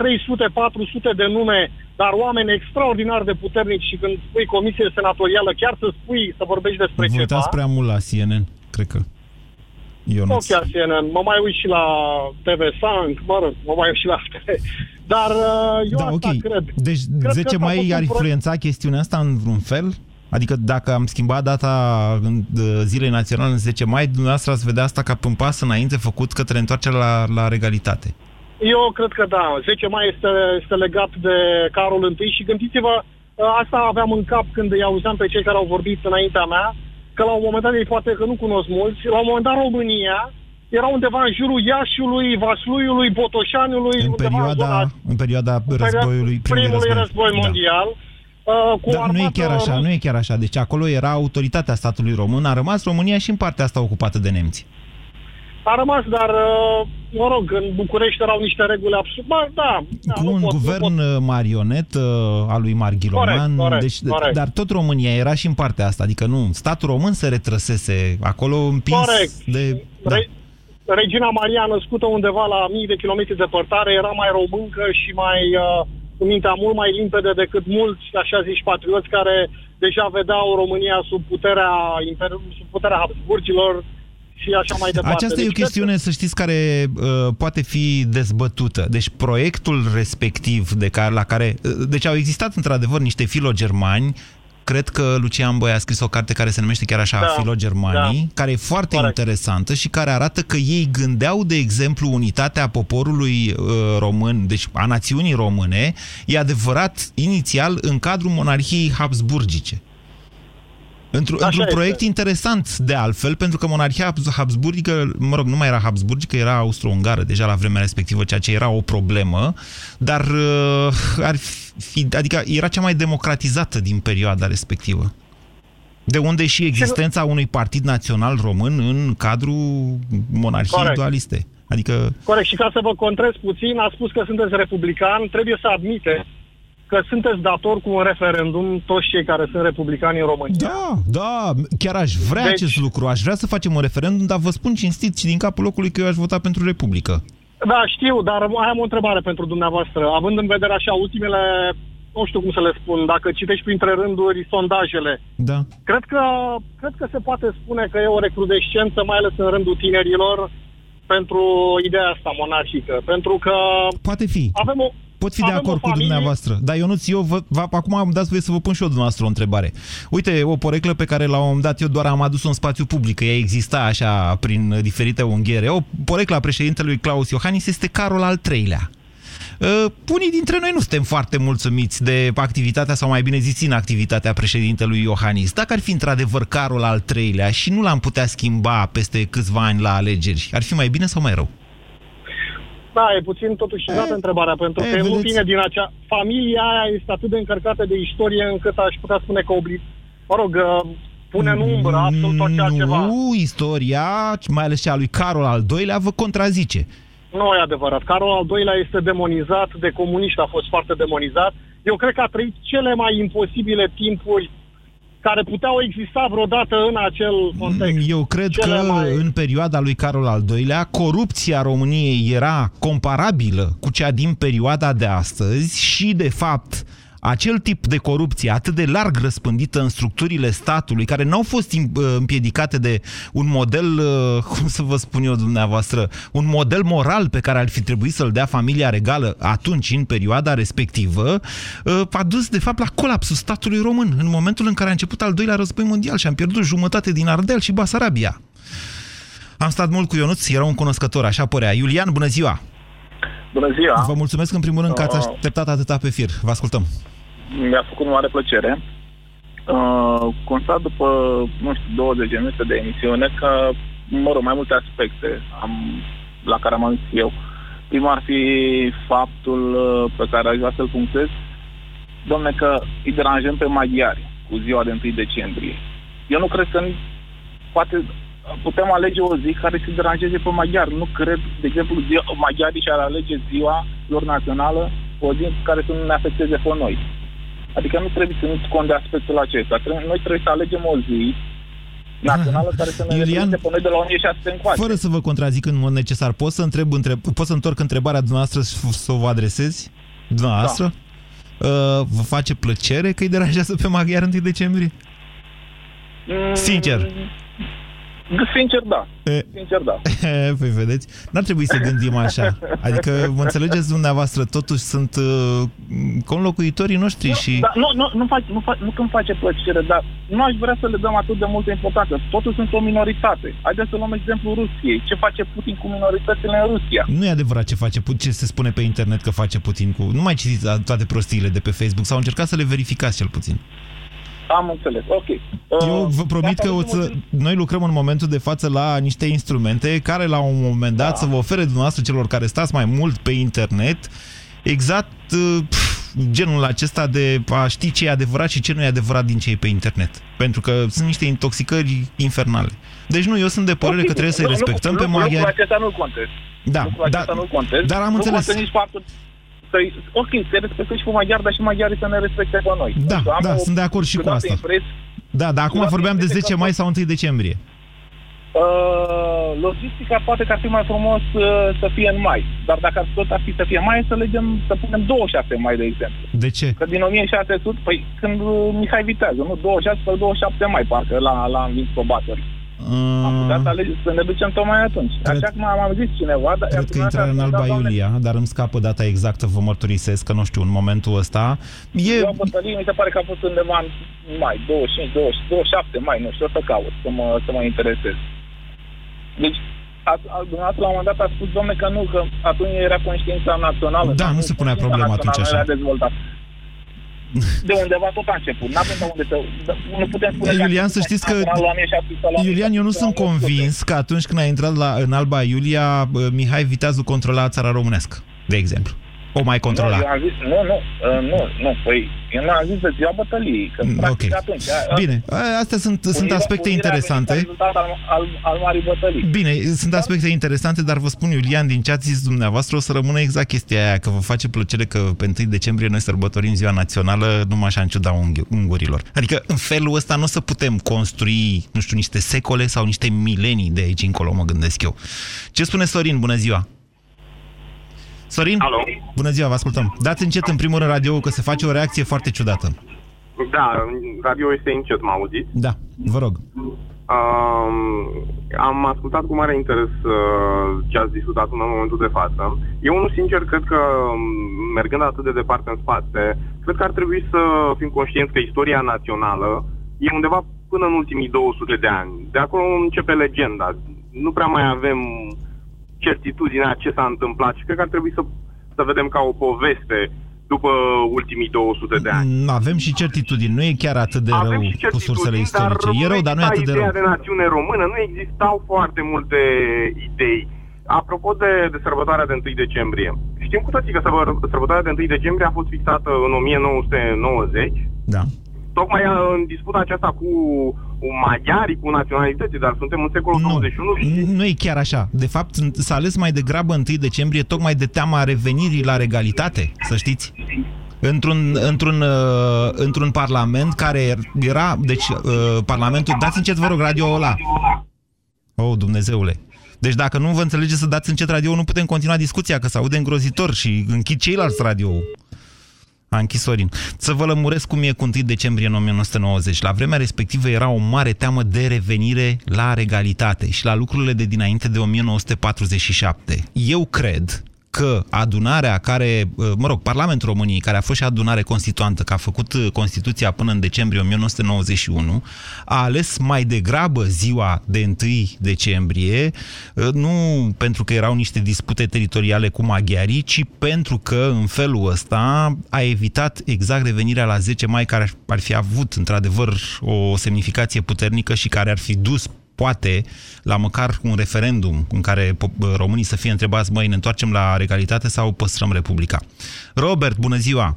de nume, dar oameni extraordinar de puternici și când spui comisie senatorială, chiar să spui, să vorbești despre Vă ceva. uitați prea mult la CNN, cred că. Eu nu Nu chiar CNN, mă mai uit și la TV Sank, mă rog, mă mai uit și la TV. Dar uh, eu Da, asta ok. cred. Deci Cred că 10 ăsta a mai fost ar un proiect- influența chestiunea asta în vreun fel? Adică dacă am schimbat data în- de zilei naționale în 10 mai, dumneavoastră ați vedea asta ca un pas înainte făcut către întoarcerea la, la regalitate. Eu cred că da. 10 mai este, este legat de Carol I și gândiți-vă, uh, asta aveam în cap când îi auzeam pe cei care au vorbit înaintea mea, că la un moment dat, ei poate că nu cunosc mulți, la un moment dat România era undeva în jurul Iașiului, Vasluiului, Botoșanului, În undeva în zona perioada, în perioada perioada războiului, primului primului război. război Da. mondial. Uh, cu Dar nu e armată chiar așa, rusă. nu e chiar așa. Deci acolo era autoritatea statului român, a rămas România și în partea asta ocupată de nemți. A rămas, dar, uh, mă rog, în București erau niște reguli absurde. Ba, da, da, Cu nu un pot, nu guvern pot. marionet uh, al lui Marghiloman, Corect, corect, deci, corect. dar tot România era și în partea asta, adică nu, statul român se retrăsese acolo împins Corect. de... Da. Re- Regina Maria, născută undeva la mii de kilometri depărtare, era mai româncă și mai, uh, cu mintea mult mai limpede decât mulți, așa zici, patrioți care deja vedeau România sub puterea, imper- sub puterea Habsburgilor și așa mai departe. Aceasta e o Deci, chestiune, să știți, care uh, poate fi dezbătută. Deci proiectul respectiv de care, la care... Uh, deci au existat într-adevăr niște filogermani Cred că Lucian Băi a scris o carte care se numește chiar așa, Da, Filogermanii, da. care e foarte Corect. interesantă și care arată că ei gândeau, de exemplu, unitatea poporului uh, român, deci a națiunii române, e adevărat, inițial, în cadrul monarhiei habsburgice. Într- Așa într-un este. proiect interesant, de altfel, pentru că monarhia Habs- habsburgică, mă rog, nu mai era habsburgică, era austro-ungară deja la vremea respectivă, ceea ce era o problemă, dar uh, ar fi, adică era cea mai democratizată din perioada respectivă. De unde și existența unui partid național român în cadrul monarhiei Corect. dualiste. Adică Corect, și ca să vă contrez puțin, a spus că sunteți republican, trebuie să admite că sunteți dator cu un referendum toți cei care sunt republicani în România. Da, da, chiar aș vrea deci... acest lucru. Aș vrea să facem un referendum, dar vă spun cinstit și din capul locului că eu aș vota pentru Republică. Da, știu, dar mai am o întrebare pentru dumneavoastră. Având în vedere așa ultimele, nu știu cum să le spun, dacă citești printre rânduri sondajele, Da. cred că, cred că se poate spune că e o recrudescență, mai ales în rândul tinerilor, pentru ideea asta monarhică. Pentru că Poate fi. avem o, Pot fi de avem acord o cu familie- dumneavoastră. Dar Ionuț, eu vă, vă, acum am dat voie să vă pun și eu dumneavoastră o întrebare. Uite, o poreclă pe care la un moment dat eu doar am adus-o în spațiu public, că ea exista așa prin diferite unghiere. O poreclă a președintelui Claus Iohannis este Carol al III-lea. Uh, Unii dintre noi nu suntem foarte mulțumiți de activitatea, sau mai bine zis, inactivitatea președintelui Iohannis. Dacă ar fi într-adevăr Carol al III-lea și nu l-am putea schimba peste câțiva ani la alegeri, ar fi mai bine sau mai rău? Da, e puțin totuși dată întrebarea, pentru e, că nu vedeți? vine din acea... Familia aia este atât de încărcată de istorie încât aș putea spune că obli... Mă rog, uh, pune în umbră absolut orice altceva. Nu, istoria, mai ales cea a lui Carol al II-lea, vă contrazice. Nu e adevărat. Carol al doilea este demonizat, de comuniști a fost foarte demonizat. Eu cred că a trăit cele mai imposibile timpuri care puteau exista vreodată în acel context. Eu cred Cele că mai- în perioada lui Carol al II-lea, corupția României era comparabilă cu cea din perioada de astăzi și, de fapt, acel tip de corupție atât de larg răspândită în structurile statului, care n-au fost im- uh, împiedicate de un model, uh, cum să vă spun eu dumneavoastră, un model moral pe care ar fi trebuit să-l dea familia regală atunci, în perioada respectivă, uh, a dus, de fapt, la colapsul statului român, în momentul în care a început al doilea război mondial și am pierdut jumătate din Ardel și Basarabia. Am stat mult cu Ionuț, era un cunoscător, așa părea. Iulian, bună ziua! Bună ziua! Vă mulțumesc în primul rând că ați Uh. așteptat atâta pe fir. Vă ascultăm. Mi-a făcut mare plăcere. Uh, constat după, nu știu, 20 de minute de emisiune că, mă rog, mai multe aspecte am, la care am ajuns eu. Primul ar fi faptul uh, pe care aș vrea să-l punctez, domne, că îi deranjăm pe maghiari cu ziua de 1 decembrie. Eu nu cred că poate putem alege o zi care să deranjeze pe maghiari. Nu cred, de exemplu, ziua, maghiarii și-ar alege ziua lor națională o zi care să nu ne afecteze pe noi. Adică nu trebuie să nu cont de aspectul acesta. Trebuie, noi trebuie să alegem o zi națională care să ne Iulian, reprezinte pe noi de la 1600 încoace. Fără să vă contrazic în mod necesar, pot să întreb, întreb pot să întorc întrebarea dumneavoastră și să o vă adresez? Dumneavoastră? Da. Uh, vă face plăcere că îi deranjează pe maghiar 1 decembrie? Mm, Sincer. Sincer, da. E. Sincer, da. păi vedeți, n-ar trebui să gândim așa. Adică, mă înțelegeți dumneavoastră, totuși sunt uh, conlocuitorii noștri și... Da, nu, nu, nu, fac, nu, fac, nu când face plăcere, dar nu aș vrea să le dăm atât de multă importanță. Totuși sunt o minoritate. Haideți să luăm exemplu Rusiei. Ce face Putin cu minoritățile în Rusia? Nu e adevărat ce face, Pu- ce se spune pe internet că face Putin cu... Nu mai citiți toate prostiile de pe Facebook, sau încercați să le verificați cel puțin. Am înțeles, ok. Eu vă promit că o să, noi lucrăm în momentul de față la niște instrumente care la un moment dat da. să vă ofere dumneavoastră celor care stați mai mult pe internet exact uh, pf, genul acesta de a ști ce e adevărat și ce nu e adevărat din ce e pe internet. Pentru că sunt niște intoxicări infernale. Deci nu, eu sunt de părere că trebuie să-i respectăm nu, pe maghiari. Lucrul acesta nu contest. Da, lucrul da, acesta nu contest. dar am nu înțeles. contest nici faptul să ok, să respectăm și pe maghiari, dar și maghiarii să ne respecte pe noi. Da, Am da, o- sunt de acord și cu câteodată asta. impres- Da, dar acum Câteodată vorbeam de impresia 10 că- mai sau 1 decembrie. Uh, logistica poate că ar fi mai frumos uh, să fie în mai. Dar dacă ar- tot ar fi să fie mai, să legem, să punem 26 mai, de exemplu. De ce? Că din 1600, păi când uh, Mihai vitează, nu? 26 sau 27 mai, parcă, la, la învins probatori. Am putea să, alege, să ne ducem tocmai atunci. Așa cum am, am zis cineva... Dar Cred că intrarea în Alba Iulia, dar îmi scapă data exactă, vă mărturisesc că nu știu, în momentul ăsta. E... Eu bătălie, mi se pare că a fost undeva în mai, 25, 20, 27 mai, nu știu, o să caut, să mă, să mă interesez. Deci, a, a, dumneavoastră la un moment dat a spus, domne, că nu, că atunci era conștiința națională. Da, dar nu se punea conștiința problema atunci națională așa. era dezvoltată. De undeva tot a început. N-avem de unde să... de- Nu putem spune că Iulian, să știți că... la 1700 sau la Iulian, eu nu 1800 sunt sau la 1800. convins că atunci când a intrat la, în Alba Iulia, bă, Mihai Viteazu controla țara românească, de exemplu. O mai controla. Nu, eu am zis, nu, nu, uh, nu, nu, păi, eu nu am zis de ziua bătăliei, că Mm, practic ok. atunci... a- Bine, a- astea sunt, sunt unirea- aspecte unirea a venit interesante. ca rezultat al, al, al marii bătălii. Bine, sunt aspecte interesante, dar vă spun, Iulian, din ce ați zis dumneavoastră, o să rămână exact chestia aia, că vă face plăcere că pe 1 decembrie noi sărbătorim ziua națională numai așa în ciuda unghi- ungurilor. Adică, în felul ăsta nu o să putem construi, nu știu, niște secole sau niște milenii de aici încolo, mă gândesc eu. Ce spune Sorin? Bună ziua! Sorin? Alo. Bună ziua, vă ascultăm. Dați încet în primul rând radio că se face o reacție foarte ciudată. Da, radio este încet, mă auziți? Da, vă rog. Um, am ascultat cu mare interes uh, ce ați discutat în momentul de față. Eu, unul sincer, cred că, um, mergând atât de departe în spate, cred că ar trebui să fim conștienți că istoria națională e undeva până în ultimii 200 de ani. De acolo începe legenda. Nu prea mai avem certitudinea ce s-a întâmplat și cred că ar trebui să, să vedem ca o poveste după ultimii 200 de ani. Mm, Avem și certitudini, nu e chiar atât de rău cu sursele istorice. E rău, dar nu e atât de ideea rău. de națiune română, nu existau foarte multe idei. Apropo de, de sărbătoarea de 1 decembrie, știm cu toții că sărbă- sărbătoarea de 1 decembrie a fost fixată în 1990, Da. tocmai uh, în disputa aceasta cu, cu maghiarii, cu naționalității, dar suntem în secolul 21 și Nu e chiar așa. De fapt, s-a ales mai degrabă 1 decembrie tocmai de teama revenirii la regalitate, să știți. Într-un, într-un, uh, într-un parlament care era, deci uh, parlamentul, dați încet vă rog radio ăla. Oh, Dumnezeule. Deci dacă nu vă înțelegeți să dați încet radio, nu putem continua discuția, că se aude îngrozitor și închid ceilalți radio. A închis Sorin. Să vă lămuresc cum e cu 1 decembrie în 1990. La vremea respectivă era o mare teamă de revenire la regalitate și la lucrurile de dinainte de 1947. Eu cred că adunarea care, mă rog, Parlamentul României, care a fost și adunare constituantă, că a făcut Constituția până în decembrie 1991, a ales mai degrabă ziua de 1 decembrie, nu pentru că erau niște dispute teritoriale cu maghiarii, ci pentru că în felul ăsta a evitat exact revenirea la 10 mai, care ar fi avut într-adevăr o semnificație puternică și care ar fi dus poate, la măcar un referendum în care po- românii să fie întrebați, măi, ne întoarcem la regalitate sau păstrăm Republica. Robert, bună ziua!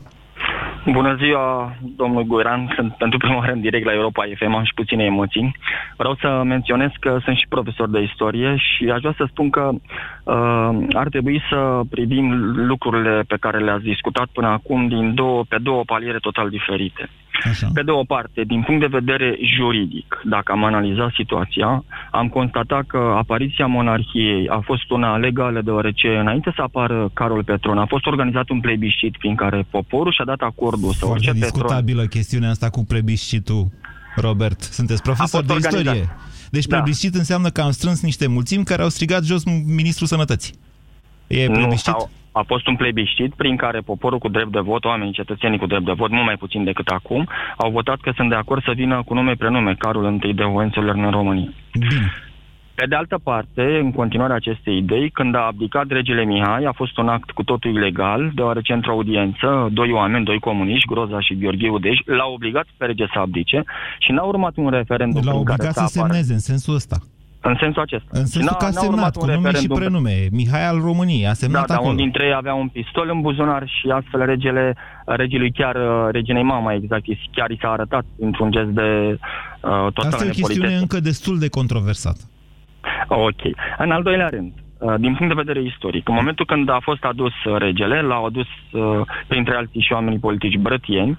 Bună ziua, domnul Guran. Sunt pentru prima oară în direct la Europa FM, am și puține emoții. Vreau să menționez că sunt și profesor de istorie și aș vrea să spun că uh, ar trebui să privim lucrurile pe care le-ați discutat până acum din două, pe două paliere total diferite. Așa. Pe de o parte, din punct de vedere juridic, dacă am analizat situația, am constatat că apariția monarhiei a fost una legală, deoarece înainte să apară Carol Petron, a fost organizat un plebiscit prin care poporul și-a dat acordul să Foarte urce Petron. discutabilă chestiunea asta cu plebiscitul, Robert. Sunteți profesor A de fost istorie. organizat. Deci Da. plebiscit înseamnă că am strâns niște mulțimi care au strigat jos ministrul sănătății. E Nu, plebiscit? sau a fost un plebiscit prin care poporul cu drept de vot, oamenii cetățenii cu drept de vot, mult mai puțin decât acum, au votat că sunt de acord să vină cu nume prenume Carol I de Hohenzollern în România. Bine. Pe de altă parte, în continuarea acestei idei, când a abdicat regele Mihai, a fost un act cu totul ilegal, deoarece într-o audiență, doi oameni, doi comuniști, Groza și Gheorghe Udeș, l-au obligat pe rege să abdice și n-a urmat un referendum L-au prin care obligat să să apară. semneze în sensul ăsta. În sensul acesta. În Și sensul n-a- că a n-a semnat urmat cu un nume și referendum. prenume. Mihai al României a Da, semnat dar acolo. unul dintre ei avea un pistol în buzunar și astfel regele, regelui chiar, uh, reginei mama exact, i- chiar i s-a arătat într-un gest de uh, totală Asta e o chestiune nepolitețe. încă destul de controversată. Ok. În al doilea rând, uh, din punct de vedere istoric, în momentul când a fost adus uh, regele, l-au adus uh, printre alții și oamenii politici brătieni,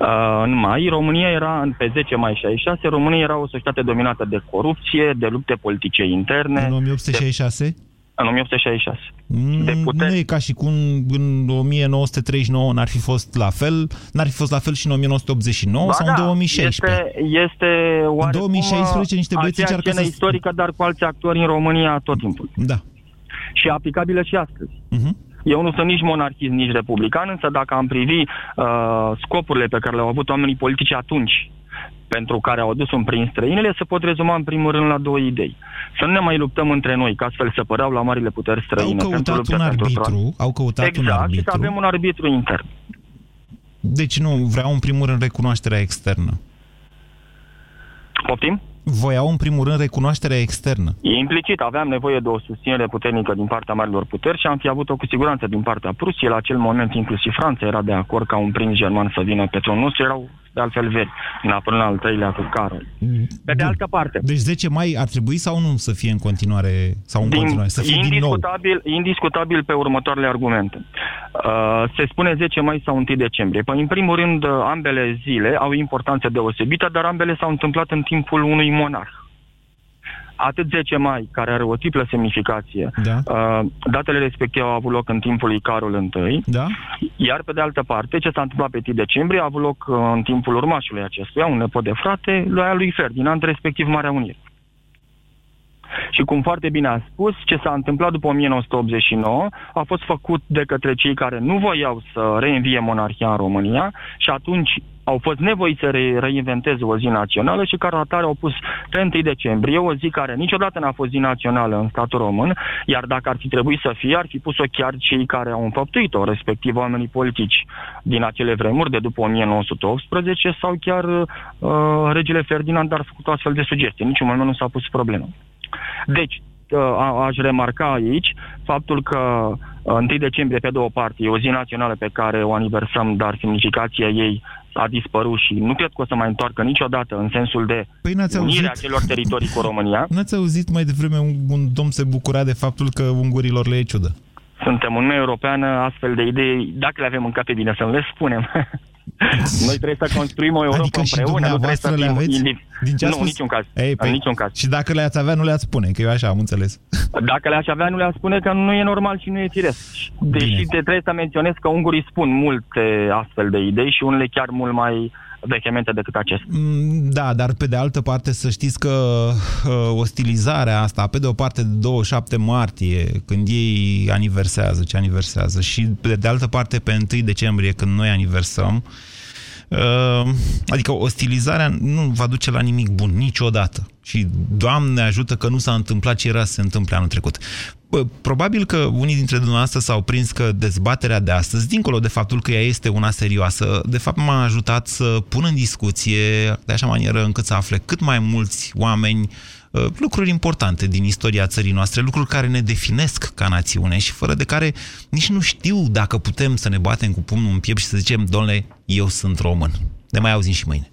uh, în mai, România era, în- pe 10 mai 66, România era o societate dominată de corupție, de lupte politice interne. În 1866? De, în 1866. Mm, Nu e ca și cum în 1939 n-ar fi fost la fel, n-ar fi fost la fel și în 1989 Ba sau da, în 2016. Este, este oarecum, 2016 niște băieți aceeași încearcă scenă să- istorică, dar cu alți actori în România tot timpul. Da. Și aplicabilă și astăzi. Mhm. Eu nu sunt nici monarhist, nici republican, însă dacă am privi uh, scopurile pe care le-au avut oamenii politici atunci, pentru care au adus un prin străinele, se pot rezuma în primul rând la două idei. Să nu ne mai luptăm între noi, că astfel se păreau la marile puteri străine. Au pentru căutat luptă un pentru arbitru, tron. au căutat un exact, și arbitru. să avem un arbitru intern. Deci nu, vreau în primul rând recunoașterea externă. Poftim? Voiau în primul rând recunoașterea externă. E implicit, aveam nevoie de o susținere puternică din partea marilor puteri și am fi avut-o cu siguranță din partea Prusiei. La acel moment, inclusiv Franța era de acord ca un prinț german să vină pe tronul nostru. Erau, de altfel, veri, până la al treilea cu Carol. Pe de altă parte, Deci 10 mai ar trebui sau nu să fie în continuare, sau în din, continuare, să fie din nou? indiscutabil, indiscutabil pe următoarele argumente. Uh, se spune 10 mai sau 1 decembrie. Păi, în primul rând, uh, ambele zile au importanță deosebită, dar ambele s-au întâmplat în timpul unui monarh. Atât 10 mai, care are o triplă semnificație, da. uh, datele respective au avut loc în timpul lui Carol I, da. iar pe de altă parte, ce s-a întâmplat pe 1 decembrie a avut loc uh, în timpul urmașului acestuia, un nepot de frate, lui lui Ferdinand, respectiv Marea Unire. Și cum foarte bine a spus, ce s-a întâmplat după 1989 a fost făcut de către cei care nu voiau să reînvie monarhia în România și atunci au fost nevoiți să re- reinventeze o zi națională și ca atare au pus pe 1 decembrie, o zi care niciodată n-a fost zi națională în statul român, iar dacă ar fi trebuit să fie, ar fi pus-o chiar cei care au înfăptuit-o, respectiv oamenii politici din acele vremuri, de după 1918, sau chiar uh, regele Ferdinand ar făcut o astfel de sugestie. Niciun moment nu s-a pus problemă. Deci, uh, a- aș remarca aici faptul că uh, 1 decembrie, pe două parte, e o zi națională pe care o aniversăm, dar semnificația ei a dispărut și nu cred că o să mai întoarcă niciodată în sensul de Păi n-ați unirea auzit? celor teritorii cu România. N-ați auzit mai devreme un, un domn se bucura de faptul că ungurilor le e ciudă? Suntem Uniunea Europeană, astfel de idei, dacă le avem în cap, e bine să nu le spunem. Noi trebuie să construim o Europa Adică și împreună, nu trebuie să dumneavoastră le fim aveți? indiv- Din ce a Nu, spus? niciun caz. Ei, în niciun caz. Și dacă le-ați avea, nu le-ați spune, că eu așa am înțeles. Dacă le-aș avea, nu le-aș spune că nu e normal și nu e firesc. Deși te trebuie să menționez că ungurii spun multe astfel de idei și unele chiar mult mai vehemente decât acestea. Mm, Da, dar pe de altă parte să știți că uh, ostilizarea asta, pe de o parte de 27 martie, când ei aniversează ce aniversează, și pe de altă parte pe 1 decembrie, când noi aniversăm, uh, adică ostilizarea nu va duce la nimic bun niciodată. Și Doamne ajută că nu s-a întâmplat ce era să se întâmple anul trecut. Bă, Probabil că unii dintre dumneavoastră s-au prins că dezbaterea de astăzi, dincolo de faptul că ea este una serioasă, de fapt m-a ajutat să pun în discuție, de așa manieră încât să afle cât mai mulți oameni uh, lucruri importante din istoria țării noastre, lucruri care ne definesc ca națiune și fără de care nici nu știu dacă putem să ne batem cu pumnul în piept și să zicem, domnule, eu sunt român. Ne mai auzim și mâine.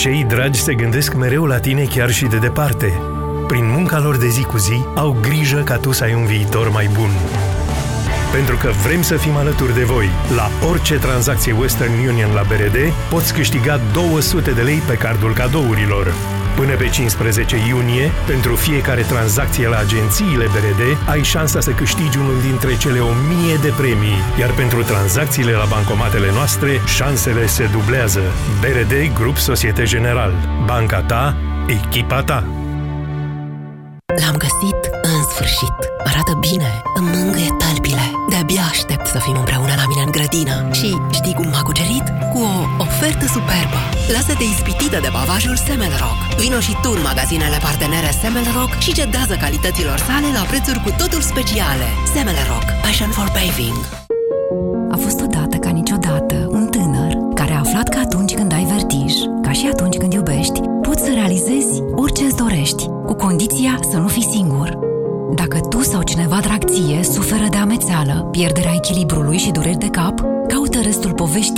Cei dragi se gândesc mereu la tine chiar și de departe. Prin munca lor de zi cu zi, au grijă ca tu să ai un viitor mai bun. Pentru că vrem să fim alături de voi. La orice tranzacție Western Union la BRD, poți câștiga 200 de lei pe cardul cadourilor. Până pe 15 iunie, pentru fiecare tranzacție la agențiile BRD, ai șansa să câștigi unul dintre cele 1000 de premii, iar pentru tranzacțiile la bancomatele noastre, șansele se dublează. BRD Grup Societe General. Banca ta, echipa ta. L-am găsit în sfârșit. Arată bine, îmi mângâie talpile. De-abia aștept să fim împreună la mine în grădină. Și știi cum m-a cucerit? Cu o ofertă superbă. Lasă-te ispitită de bavajul Semelrock. Vino și tu în magazinele partenere Semelrock și cedează calităților sale la prețuri cu totul speciale. Semelrock. Passion for paving. A fost odată ca niciodată un tânăr care a aflat că atunci când ai vertij, ca și atunci când iubești, poți să realizezi orice îți dorești, cu condiția să nu fii singur. Dacă tu sau cineva drag ție suferă de amețeală, pierderea echilibrului și dureri de cap, caută restul poveștii